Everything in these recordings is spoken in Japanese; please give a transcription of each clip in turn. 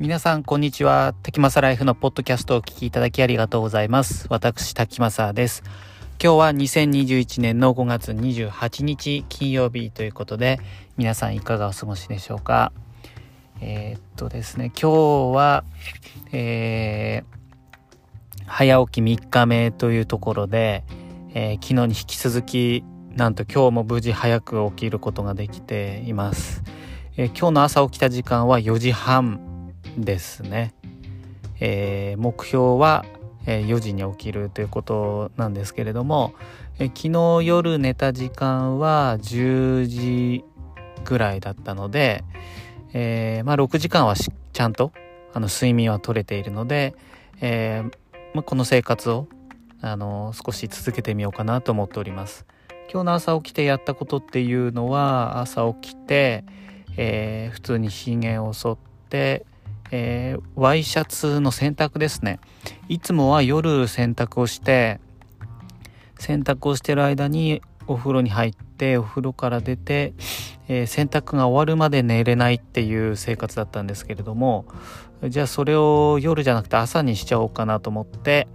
皆さんこんにちは。滝正ライフのポッドキャストをお聞きいただきありがとうございます。私滝正です。今日は2021年の5月28日金曜日ということで皆さんいかがお過ごしでしょうか？えー、っとですね今日は、えー、早起き3日目というところで、えー、昨日に引き続きなんと今日も無事早く起きることができています、え今日の朝起きた時間は4時半。ですね。えー、目標は4時に起きるということなんですけれども、え昨日夜寝た時間は10時ぐらいだったので、えー、まあ、6時間はちゃんとあの睡眠は取れているので、えー、まあ、この生活をあの少し続けてみようかなと思っております。今日の朝起きてやったことっていうのは朝起きて、えー、普通にひげを剃って、えー、ワイシャツの洗濯ですね。いつもは夜洗濯をして洗濯をしてる間にお風呂に入ってお風呂から出て、えー、洗濯が終わるまで寝れないっていう生活だったんですけれどもじゃあそれを夜じゃなくて朝にしちゃおうかなと思って、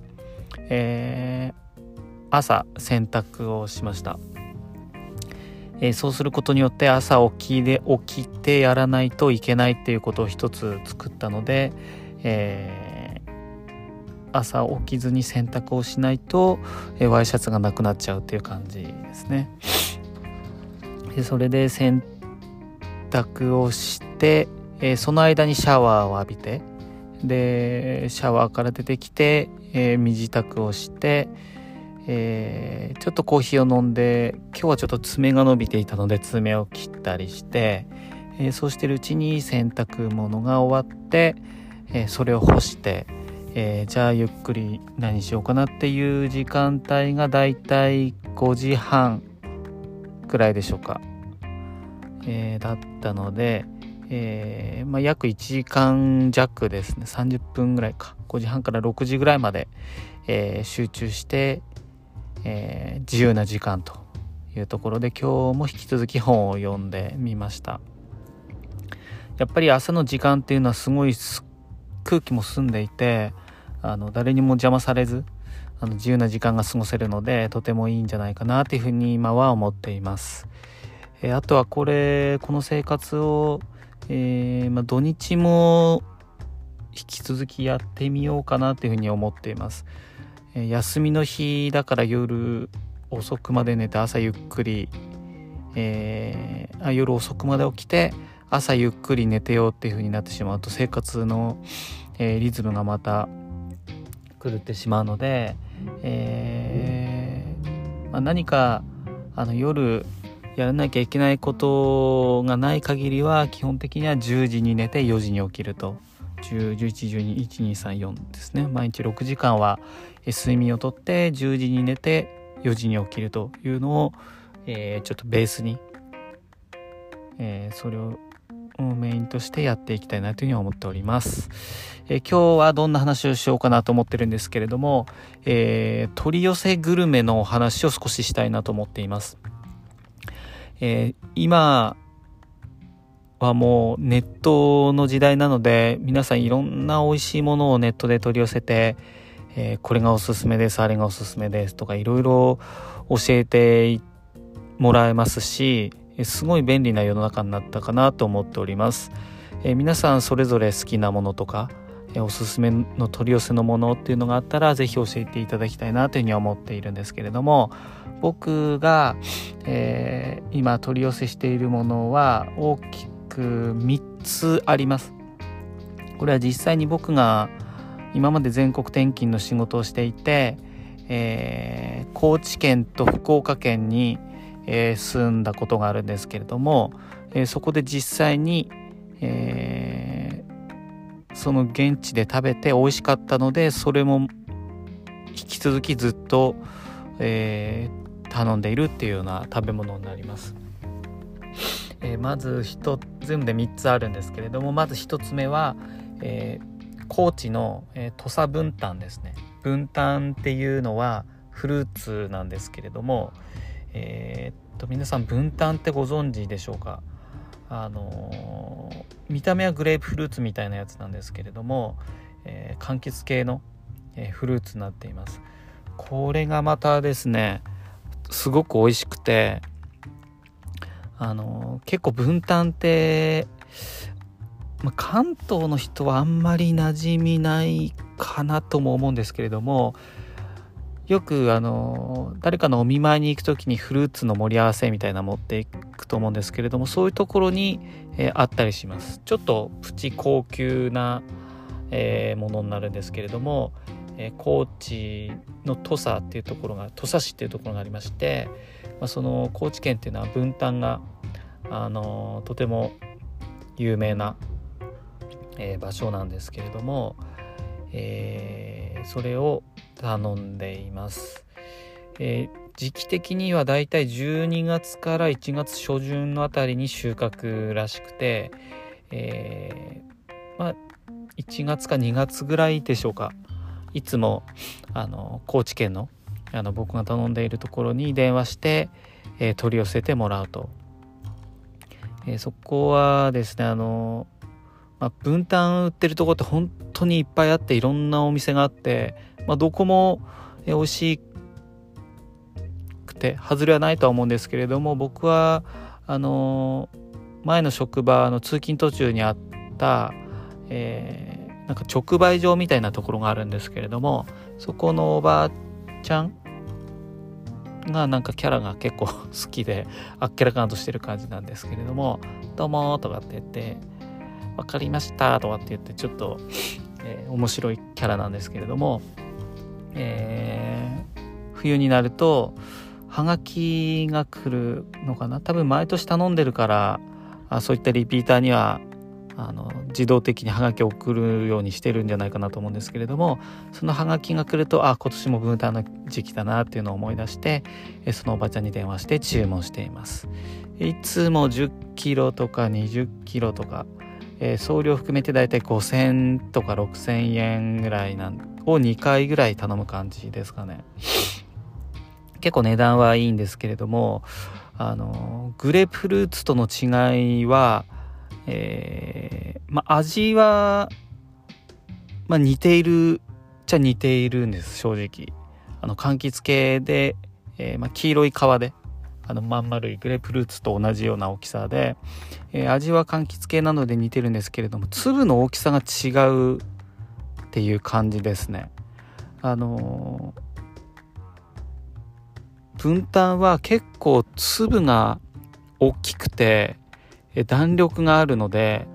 えー、朝洗濯をしました。えー、そうすることによって朝起きで起きてやらないといけないっていうことを一つ作ったので、えー、朝起きずに洗濯をしないと、えー、ワイシャツがなくなっちゃうっていう感じですね。でそれで洗濯をして、え、その間にシャワーを浴びてでシャワーから出てきて、え、身支度をして、えー、ちょっとコーヒーを飲んで今日はちょっと爪が伸びていたので爪を切ったりして、えー、そうしてるうちに洗濯物が終わって、えー、それを干して、えじゃあゆっくり何しようかなっていう時間帯がだいたい5時半くらいでしょうか、えだったので、えまあ、約1時間弱ですね。30分ぐらいか。5時半から6時ぐらいまで、え集中してえー、自由な時間というところで今日も引き続き本を読んでみました。やっぱり朝の時間っていうのはすごい空気も澄んでいてあの誰にも邪魔されずあの自由な時間が過ごせるのでとてもいいんじゃないかなっていうふうに今は思っています、えー、あとはこれこの生活を、えー、まあ、土日も引き続きやってみようかなっていうふうに思っています。休みの日だから夜遅くまで寝て朝ゆっくり、えー、夜遅くまで起きて朝ゆっくり寝てようっていう風になってしまうと生活の、えー、リズムがまた狂ってしまうので、えー、まあ、何かあの夜やらなきゃいけないことがない限りは基本的には10時に寝て4時に起きると10、11、12、1、2、3、4ですね。毎日6時間は睡眠をとって10時に寝て4時に起きるというのを、えー、ちょっとベースに、えー、それをメインとしてやっていきたいなというふうに思っております。えー、今日はどんな話をしようかなと思ってるんですけれども、えー、取り寄せグルメのお話を少ししたいなと思っています。えー、今はもうネットの時代なので皆さんいろんな美味しいものをネットで取り寄せて、えー、これがおすすめですあれがおすすめですとかいろいろ教えてもらえますしすごい便利な世の中になったかなと思っております、えー、皆さんそれぞれ好きなものとか、えー、おすすめの取り寄せのものっていうのがあったら是非教えていただきたいなというふうに思っているんですけれども僕が、えー、今取り寄せしているものは大きく3つあります。これは実際に僕が今まで全国転勤の仕事をしていて、えー、高知県と福岡県に、えー、住んだことがあるんですけれども、えー、そこで実際に、えその現地で食べて美味しかったのでそれも引き続きずっと、え頼んでいるっていうような食べ物になります。えー、まず1全部で3つあるんですけれどもまず1つ目は、えー、高知の、えー、土佐文旦ですね。文旦っていうのはフルーツなんですけれどもえー、っと皆さん文旦ってご存知でしょうか？あの見た目はグレープフルーツみたいなやつなんですけれども、えー、柑橘系の、え、フルーツになっています。これがまたですねすごく美味しくてあの結構分担って、まあ、関東の人はあんまり馴染みないかなとも思うんですけれどもよくあの誰かのお見舞いに行く時にフルーツの盛り合わせみたいな持っていくと思うんですけれどもそういうところに、えー、あったりします。ちょっとプチ高級な、えー、ものになるんですけれども、えー、高知の土佐っていうところが土佐市っていうところがありまして、まあ、その高知県っていうのは分担があのとても有名な、え場所なんですけれども、えそれを頼んでいます。えー、時期的にはだいたい12月から1月初旬のあたりに収穫らしくて、え、まあ1月か2月ぐらいでしょうかいつもあの高知県のあの僕が頼んでいるところに電話して、えー、取り寄せてもらうと、えー、そこはですねあの、まあ、分担売ってるとこって本当にいっぱいあっていろんなお店があってまあ、どこも美味しくて外れはないとは思うんですけれども僕はあの前の職場の通勤途中にあった、えー、なんか直売所みたいなところがあるんですけれどもそこのおばあちゃんがなんかキャラが結構好きであっけらかんとしてる感じなんですけれども「どうも」とかって言って「分かりました」とかって言ってちょっと、えー、面白いキャラなんですけれどもえー、冬になるとはがきが来るのかな？多分毎年頼んでるからあそういったリピーターにはあの自動的にはがきを送るようにしてるんじゃないかなと思うんですけれどもそのはがきが来るとあ今年も分担の時期だなっていうのを思い出してそのおばちゃんに電話して注文しています。いつも10キロとか20キロとか、えー、送料含めてだいたい5000とか6000円ぐらいなんを2回ぐらい頼む感じですかね。結構値段はいいんですけれども、あの、グレープフルーツとの違いは、えー、まあ、味は、まあ、似ているっちゃ似ているんです、正直。あの、柑橘系で、えー、まあ、黄色い皮で、あの、まん丸いグレープフルーツと同じような大きさで、えー、味は柑橘系なので似てるんですけれども、粒の大きさが違うっていう感じですね。あの分担は結構粒が大きくて弾力があるので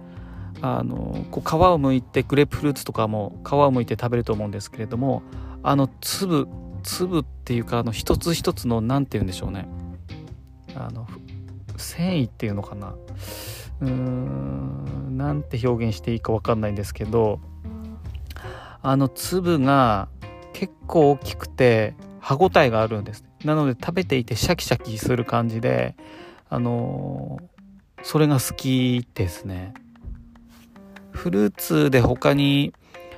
あのこう皮を剥いてグレープフルーツとかも皮を剥いて食べると思うんですけれどもあの粒粒っていうかあの一つ一つの何て言うんでしょうねあの繊維っていうのかな？うーんなんて表現していいか分かんないんですけどあの粒が結構大きくて歯ごたえがあるんです。なので食べていてシャキシャキする感じであのー、それが好きですね。フルーツで他に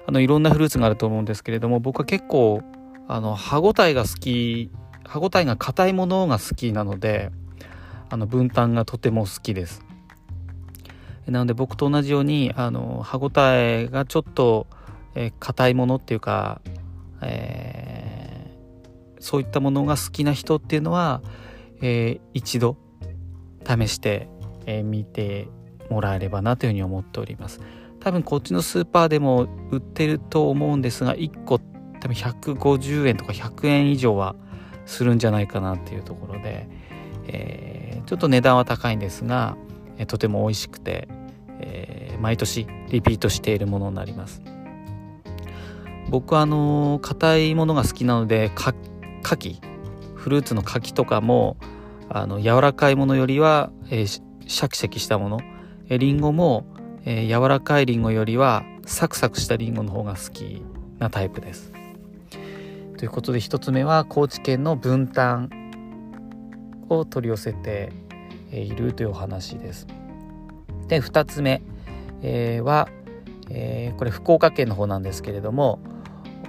あのいろんなフルーツがあると思うんですけれども僕は結構あの歯ごたえが好き歯ごたえが硬いものが好きなのであの分担がとても好きです。なので僕と同じようにあの歯ごたえがちょっと硬、えー、いものっていうか、えー、そういったものが好きな人っていうのは、えー、一度試して、えー、てもらえればなというふうに思っております。多分こっちのスーパーでも売ってると思うんですが1個多分150円とか100円以上はするんじゃないかなっていうところで、えー、ちょっと値段は高いんですが、えー、とても美味しくて、えー、毎年リピートしているものになります。僕はあの硬いものが好きなのでか柿フルーツの柿とかもあの柔らかいものよりは、えー、シャキシャキしたもの。えリンゴも、えー、柔らかいリンゴよりはサクサクしたリンゴの方が好きなタイプです。ということで1つ目は高知県の分担を取り寄せているというお話です。で2つ目、えー、は、えー、これ福岡県の方なんですけれども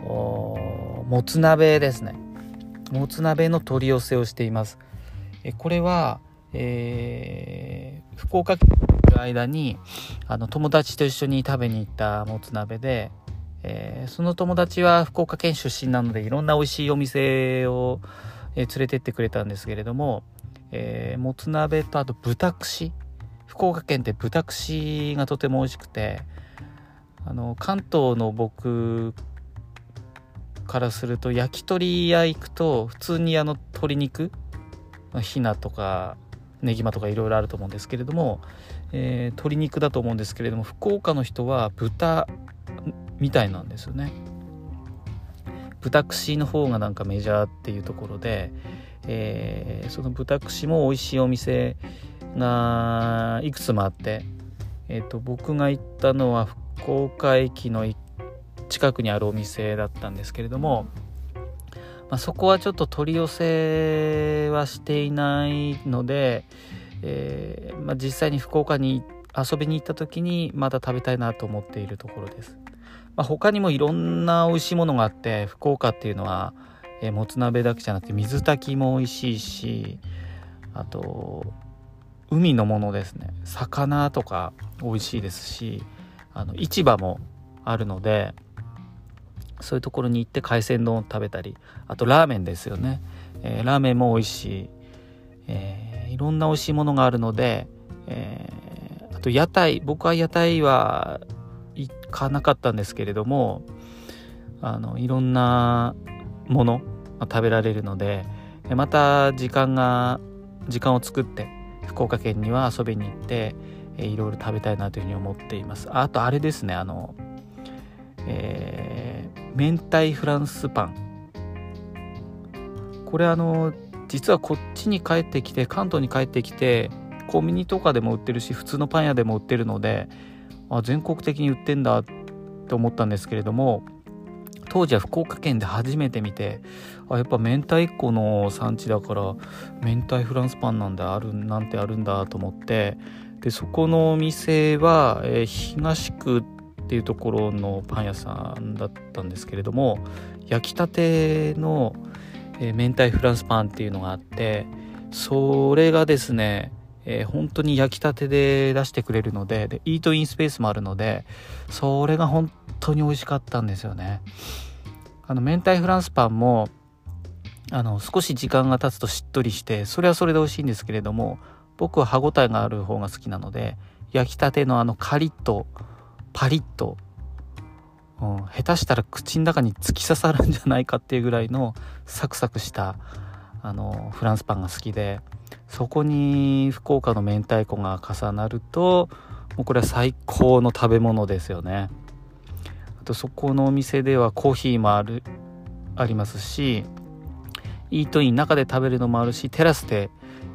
もつ鍋ですねもつ鍋の取り寄せをしていますえこれは、えー、福岡県の間にあの友達と一緒に食べに行ったもつ鍋で、えー、その友達は福岡県出身なのでいろんな美味しいお店を、えー、連れてってくれたんですけれども、えー、もつ鍋とあと豚串。福岡県って豚串がとても美味しくてあの関東の僕からすると焼き鳥屋行くと普通にあの鶏肉ひなとかねぎまとかいろいろあると思うんですけれども、えー、鶏肉だと思うんですけれども福岡の人は豚みたいなんですよね。豚串の方がなんかメジャーっていうところで、えー、その豚串も美味しいお店がいくつもあって、えーと、僕が行ったのは福岡駅の近くにあるお店だったんですけれども、まあ、そこはちょっと取り寄せはしていないので、えー、まあ、実際に福岡に遊びに行った時にまた食べたいなと思っているところです。まあ、他にもいろんな美味しいものがあって福岡っていうのは、えー、もつ鍋だけじゃなくて水炊きも美味しいしあと海のものですね。魚とか美味しいですしあの市場もあるのでそういうところに行って海鮮丼を食べたりあとラーメンですよね、えー、ラーメンも美味しい、えー、いろんな美味しいものがあるので、えー、あと屋台僕は屋台は行かなかったんですけれどもあのいろんなもの食べられるのでまた時間が時間を作って福岡県には遊びに行って、いろいろ食べたいなというふうに思っています。あとあれですねあのえー、明太フランスパン。これあの実はこっちに帰ってきて関東に帰ってきてコンビニとかでも売ってるし普通のパン屋でも売ってるのであ全国的に売ってんだって思ったんですけれども当時は福岡県で初めて見てあやっぱ明太子の産地だから明太フランスパンなんだあるなんてあるんだと思ってでそこのお店は、えー、東区っていうところのパン屋さんだったんですけれども焼きたての、えー、明太フランスパンっていうのがあってそれがですねえー、本当に焼きたてで出してくれるのででイートインスペースもあるのでそれが本当に美味しかったんですよね。あの明太フランスパンもあの少し時間が経つとしっとりしてそれはそれで美味しいんですけれども僕は歯ごたえがある方が好きなので焼きたてのあのカリッとパリッと、うん、下手したら口の中に突き刺さるんじゃないかっていうぐらいのサクサクしたあのフランスパンが好きでそこに福岡の明太子が重なるともうこれは最高の食べ物ですよね。あとそこのお店ではコーヒーもあるありますしイートイン中で食べるのもあるしテラスで、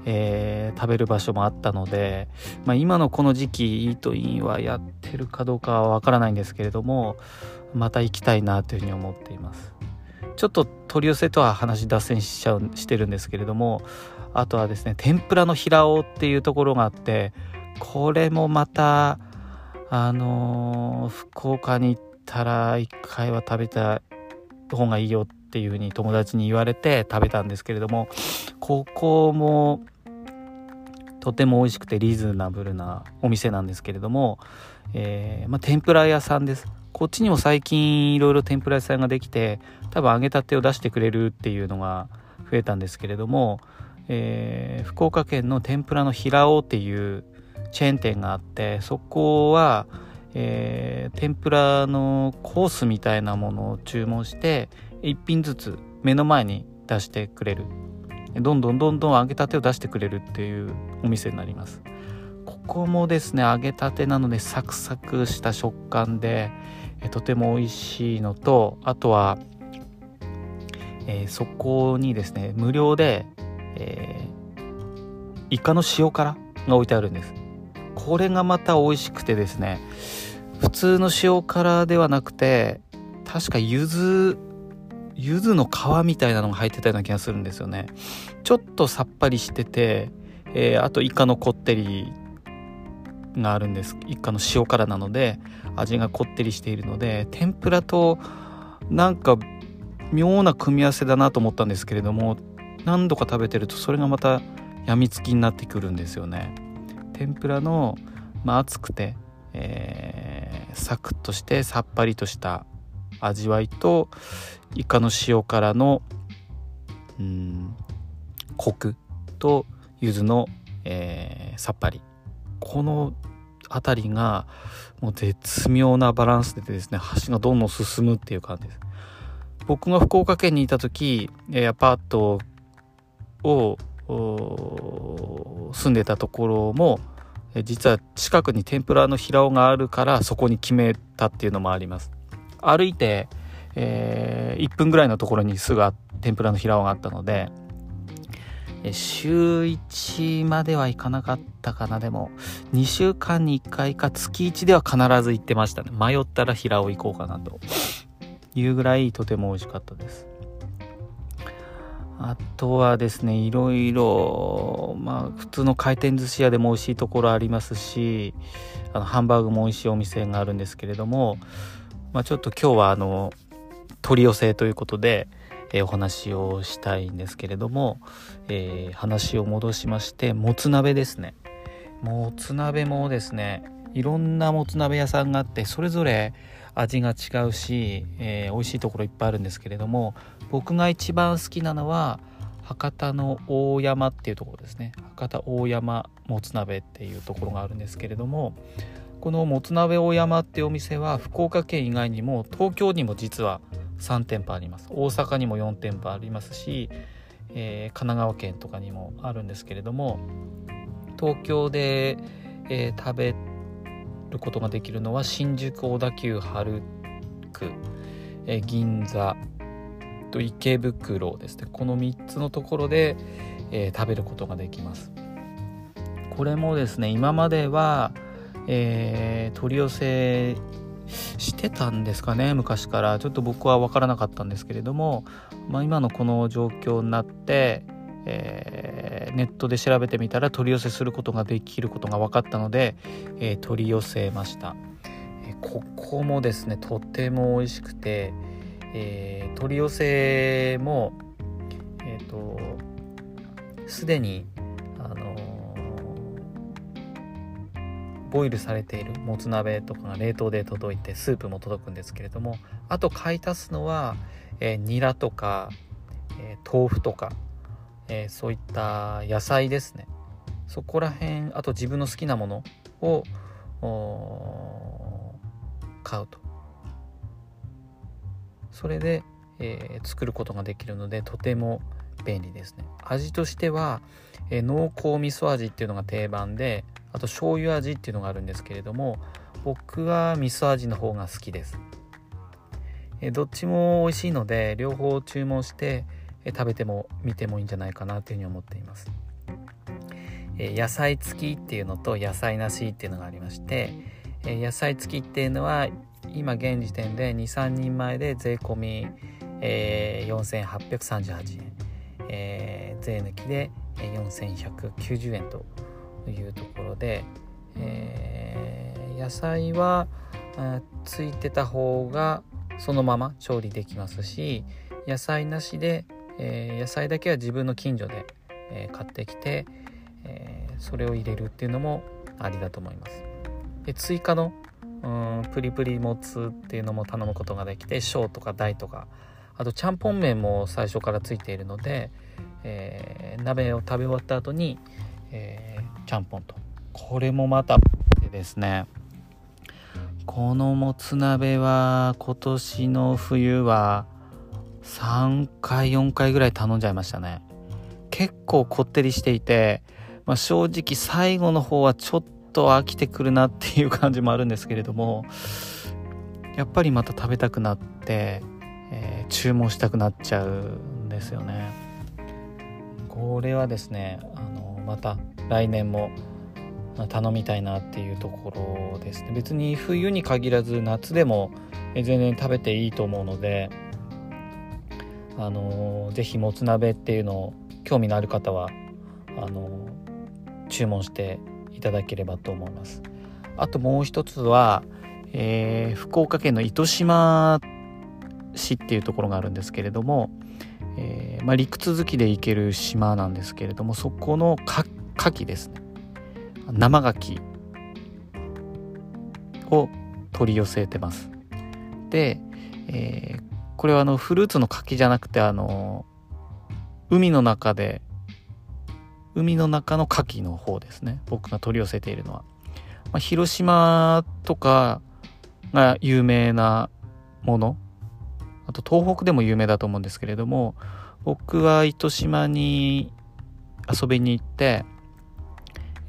えー、食べる場所もあったので、まあ、今のこの時期イートインはやってるかどうかはわからないんですけれどもまた行きたいなというふうに思っています。ちょっと取り寄せとは話脱線しちゃうしてるんですけれどもあとはですね天ぷらの平尾っていうところがあってこれもまたあのー、福岡に行ったら一回は食べた方がいいよっていうふうに友達に言われて食べたんですけれどもここもとても美味しくてリーズナブルなお店なんですけれども、えー、まあ、天ぷら屋さんです。こっちにも最近いろいろ天ぷら屋さんができて多分揚げたてを出してくれるっていうのが増えたんですけれどもえー、福岡県の天ぷらの平尾っていうチェーン店があってそこは、えー、天ぷらのコースみたいなものを注文して1品ずつ目の前に出してくれる。どんどんどんどん揚げたてを出してくれるっていうお店になります。ここもですね揚げたてなのでサクサクした食感で、えとても美味しいのとあとは、えー、そこにですね無料でえー、イカの塩辛が置いてあるんです。これがまた美味しくてですね普通の塩辛ではなくて確か柚子柚子の皮みたいなのが入ってたような気がするんですよね。ちょっとさっぱりしてて、えー、あとイカのこってりがあるんです。イカの塩辛なので味がこってりしているので天ぷらとなんか妙な組み合わせだなと思ったんですけれども何度か食べてるとそれがまたやみつきになってくるんですよね。天ぷらの、まあ、熱くて、えー、サクッとしてさっぱりとした味わいとイカの塩辛のうんコクと柚子の、えー、さっぱり。この辺りがもう絶妙なバランスでですね橋がどんどん進むっていう感じです。僕が福岡県にいた時アパートを住んでたところも実は近くに天ぷらの平尾があるからそこに決めたっていうのもあります。歩いて、えー、1分ぐらいのところにすぐ天ぷらの平尾があったので週1まではいかなかったかな。でも2週間に1回か月1では必ず行ってましたね。迷ったら平尾行こうかなと。いうぐらいとても美味しかったです。あとはですねいろいろまあ普通の回転寿司屋でも美味しいところありますしあのハンバーグも美味しいお店があるんですけれども、まあ、ちょっと今日はあの取り寄せということでえー、お話をしたいんですけれども、えー、話を戻しましてもつ鍋ですね。もつ鍋もですねいろんなもつ鍋屋さんがあってそれぞれ味が違うし、えー、美味しいところいっぱいあるんですけれども僕が一番好きなのは博多の大山っていうところですね。博多大山もつ鍋っていうところがあるんですけれどもこのもつ鍋大山っていうお店は福岡県以外にも東京にも実は3店舗あります。大阪にも4店舗ありますし、えー、神奈川県とかにもあるんですけれども東京で、えー、食べることができるのは新宿小田急春区、え、銀座と池袋ですね。この3つのところで、え食べることができます。これもですね今までは、え取り寄せしてたんですかね昔から。ちょっと僕は分からなかったんですけれども、まあ、今のこの状況になって、えー、ネットで調べてみたら取り寄せすることができることが分かったので、えー、取り寄せました、えー、ここもですねとても美味しくて、え取り寄せもえっ、とすでにあのボイルされているもつ鍋とかが冷凍で届いてスープも届くんですけれどもあと買い足すのは、えー、ニラとか、えー、豆腐とか、えー、そういった野菜ですね。そこら辺あと自分の好きなものを買うと。それで、えー、作ることができるのでとても便利ですね。味としては、えー、濃厚味噌味っていうのが定番であと醤油味っていうのがあるんですけれども僕は味噌味の方が好きです。えどっちも美味しいので両方注文して食べても見てもいいんじゃないかなというふうに思っています。え野菜付きっていうのと野菜なしっていうのがありましてえ野菜付きっていうのは今現時点で23人前で税込み、えー、4838円、えー、税抜きで4190円というところで、えー、野菜はついてた方がそのまま調理できますし野菜なしで、えー、野菜だけは自分の近所で、えー、買ってきて、えそれを入れるっていうのもありだと思います。で追加のうんプリプリもつっていうのも頼むことができて小とか大とかあとちゃんぽん麺も最初からついているので、えー、鍋を食べ終わった後に、えー、ちゃんぽんとこれもまたですねこのもつ鍋は今年の冬は3回4回ぐらい頼んじゃいましたね。結構こってりしていて、まあ、正直最後の方はちょっと飽きてくるなっていう感じもあるんですけれどもやっぱりまた食べたくなって、えー、注文したくなっちゃうんですよね。これはですねあのまた来年も頼みたいなっていうところですね。別に冬に限らず夏でも全然食べていいと思うのであの是非もつ鍋っていうのを興味のある方はあの注文していただければと思います。あともう一つは、えー、福岡県の糸島市っていうところがあるんですけれども、え、まあ、陸続きで行ける島なんですけれどもそこのか牡蠣ですね。生牡蠣を取り寄せてます。で、えー、これはあのフルーツの柿じゃなくてあの海の中で海の中の牡蠣の方ですね。僕が取り寄せているのは、まあ、広島とかが有名なもの。あと東北でも有名だと思うんですけれども僕は糸島に遊びに行って、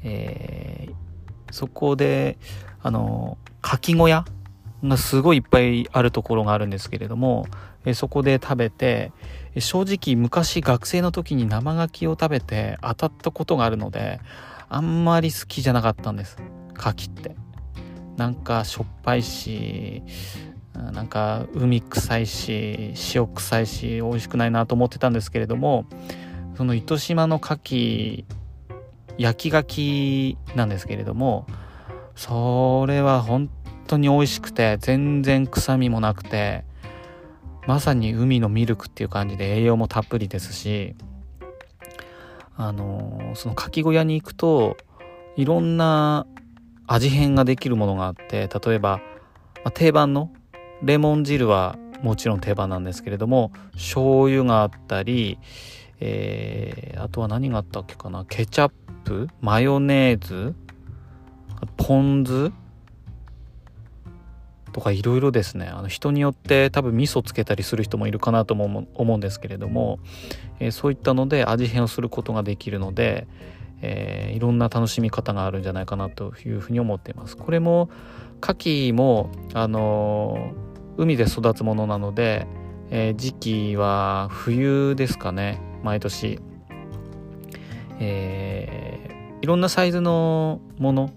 えー、そこであのかき小屋がすごいいっぱいあるところがあるんですけれども、えそこで食べて正直昔学生の時に生牡蠣を食べて当たったことがあるのであんまり好きじゃなかったんです。牡蠣って。なんかしょっぱいしなんか海臭いし塩臭いし美味しくないなと思ってたんですけれどもその糸島の牡蠣焼き牡蠣なんですけれどもそれは本当に美味しくて全然臭みもなくてまさに海のミルクっていう感じで栄養もたっぷりですしあのその牡蠣小屋に行くといろんな味変ができるものがあって例えば、ま、定番のレモン汁はもちろん定番なんですけれども醤油があったり、えー、あとは何があったっけかなケチャップマヨネーズポン酢とかいろいろですね。あの人によって多分味噌つけたりする人もいるかなとも思うんですけれども、えー、そういったので味変をすることができるので、えー、いろんな楽しみ方があるんじゃないかなというふうに思っています。これも牡蠣もあのー海で育つものなので、えー、時期は冬ですかね。毎年、えー、いろんなサイズのもの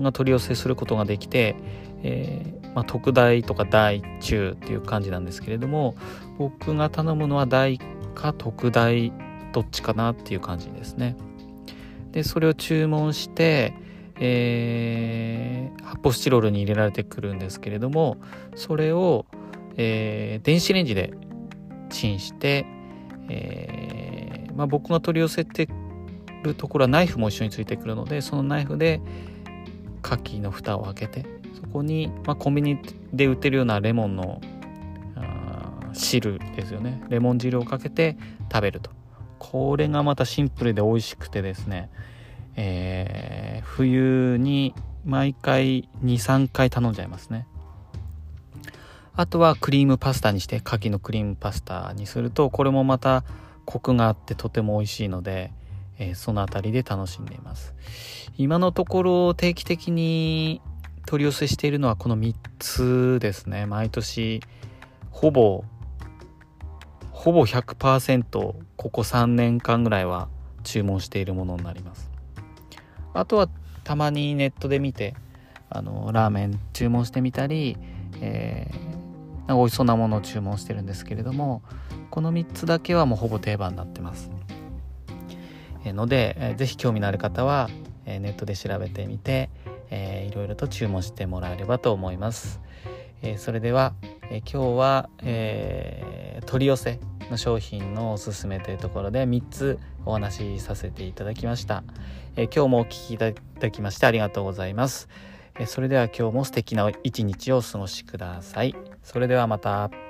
が取り寄せすることができて、えーまあ、特大とか大中っていう感じなんですけれども僕が頼むのは大か特大どっちかなっていう感じですね。でそれを注文してえー、発泡スチロールに入れられてくるんですけれどもそれを、えー、電子レンジでチンして、えーまあ、僕が取り寄せてるところはナイフも一緒についてくるのでそのナイフで牡蠣の蓋を開けてそこに、まあ、コンビニで売ってるようなレモンの汁ですよね。レモン汁をかけて食べると。これがまたシンプルで美味しくてですね。えー、冬に毎回23回頼んじゃいますね。あとはクリームパスタにして牡蠣のクリームパスタにするとこれもまたコクがあってとても美味しいので、えー、その辺りで楽しんでいます。今のところ定期的に取り寄せしているのはこの3つですね毎年ほぼほぼ100%ここ3年間ぐらいは注文しているものになりますあとはたまにネットで見てあのラーメン注文してみたり、えー、美味しそうなものを注文してるんですけれどもこの3つだけはもうほぼ定番になってます。ので、えー、ぜひ興味のある方は、えー、ネットで調べてみて、えー、いろいろと注文してもらえればと思います。えー、それでは、えー、今日は、えー、取り寄せの商品のおすすめというところで3つお話しさせていただきました。え今日もお聴きいただきましてありがとうございます。えそれでは今日も素敵な一日をお過ごしください。それではまた。